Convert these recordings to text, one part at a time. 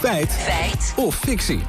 Feit. Feit. Of fictie.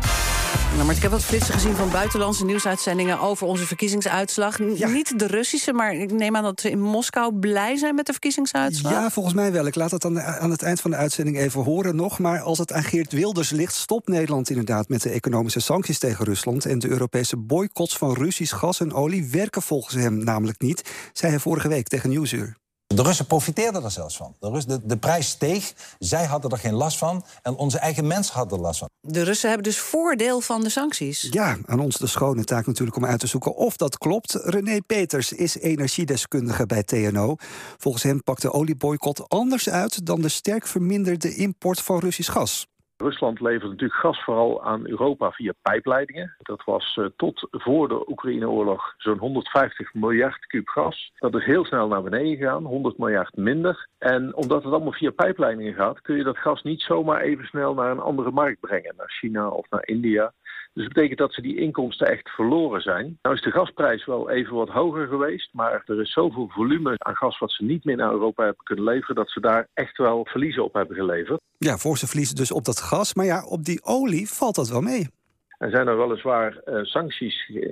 Nou, maar ik heb wat flitsen gezien van buitenlandse nieuwsuitzendingen over onze verkiezingsuitslag. Niet de Russische, maar ik neem aan dat ze in Moskou blij zijn met de verkiezingsuitslag. Ja, volgens mij wel. Ik laat het dan aan het eind van de uitzending even horen nog. Maar als het aan Geert Wilders ligt, stopt Nederland inderdaad met de economische sancties tegen Rusland. En de Europese boycotts van Russisch gas en olie werken volgens hem namelijk niet, zei hij vorige week tegen Nieuwsuur. De Russen profiteerden er zelfs van. De, de, de, prijs steeg, zij hadden er geen last van... en onze eigen mensen hadden er last van. De Russen hebben dus voordeel van de sancties. Ja, aan ons de schone taak natuurlijk om uit te zoeken of dat klopt. René Peters is energiedeskundige bij TNO. Volgens hem pakt de olieboycott anders uit... dan de sterk verminderde import van Russisch gas. Rusland levert natuurlijk gas vooral aan Europa via pijpleidingen. Dat was uh, tot voor de Oekraïne-oorlog zo'n 150 miljard kub gas. Dat is heel snel naar beneden gegaan, 100 miljard minder. En omdat het allemaal via pijpleidingen gaat, kun je dat gas niet zomaar even snel naar een andere markt brengen. Naar China of naar India. Dus dat betekent dat ze die inkomsten echt verloren zijn. Nou is de gasprijs wel even wat hoger geweest, maar er is zoveel volume aan gas wat ze niet meer naar Europa hebben kunnen leveren, dat ze daar echt wel verliezen op hebben geleverd. Ja, voor ze verliezen dus op dat gas, maar ja, op die olie valt dat wel mee. Er zijn er weliswaar uh, sancties uh,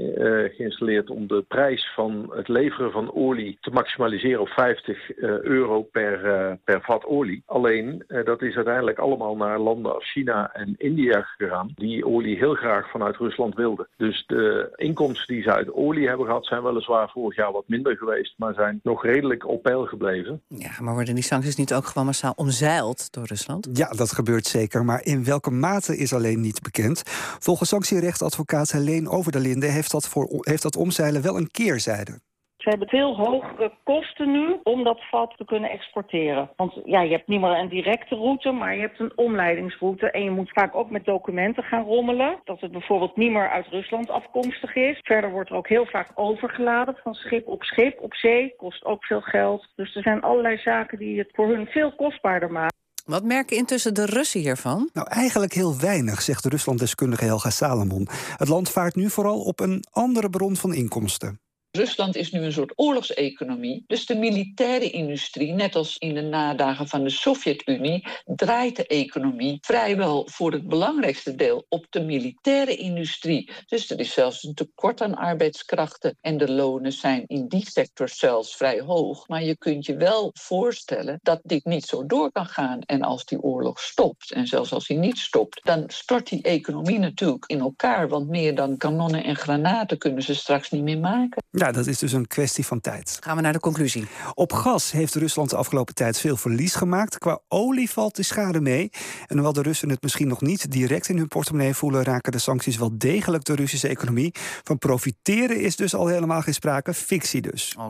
geïnstalleerd om de prijs van het leveren van olie te maximaliseren op 50 uh, eh, euro per, per vat olie. Alleen dat is uiteindelijk allemaal naar landen als China en India gegaan, die olie heel graag vanuit Rusland wilden. Dus de inkomsten die ze uit olie hebben gehad zijn weliswaar vorig jaar wat minder geweest, maar zijn nog redelijk op peil gebleven. Ja, maar worden die sancties niet ook gewoon massaal omzeild door Rusland? Ja, dat gebeurt zeker, maar in welke mate is alleen niet bekend. Volgens sanctierechtadvocaat Helene Over de Linde heeft dat, voor, heeft dat omzeilen wel een keerzijde. Ze hebben veel hogere kosten nu om dat vat te kunnen exporteren. Want ja, je hebt niet meer een directe route, maar je hebt een omleidingsroute. En je moet vaak ook met documenten gaan rommelen. Dat het bijvoorbeeld niet meer uit Rusland afkomstig is. Verder wordt er ook heel vaak overgeladen van schip op schip op zee. Kost ook veel geld. Dus er zijn allerlei zaken die het voor hun veel kostbaarder maken. Wat merken intussen de Russen hiervan? Nou, eigenlijk heel weinig, zegt de Ruslanddeskundige Helga Salomon. Het land vaart nu vooral op een andere bron van inkomsten. Rusland is nu een soort oorlogseconomie. Dus de militaire industrie, net als in de nadagen van de Sovjet-Unie, draait de economie vrijwel voor het belangrijkste deel op de militaire industrie. Dus er is zelfs een tekort aan arbeidskrachten en de lonen zijn in die sector zelfs vrij hoog. Maar je kunt je wel voorstellen dat dit niet zo door kan gaan. En als die oorlog stopt, en zelfs als hij niet stopt, dan stort die economie natuurlijk in elkaar. Want meer dan kanonnen en granaten kunnen ze straks niet meer maken. Ja, dat is dus een kwestie van tijd. Gaan we naar de conclusie. Op gas heeft Rusland de afgelopen tijd veel verlies gemaakt. Qua olie valt de schade mee. En hoewel de Russen het misschien nog niet direct in hun portemonnee voelen, raken de sancties wel degelijk de Russische economie. Van profiteren is dus al helemaal geen sprake, fictie dus. Oké,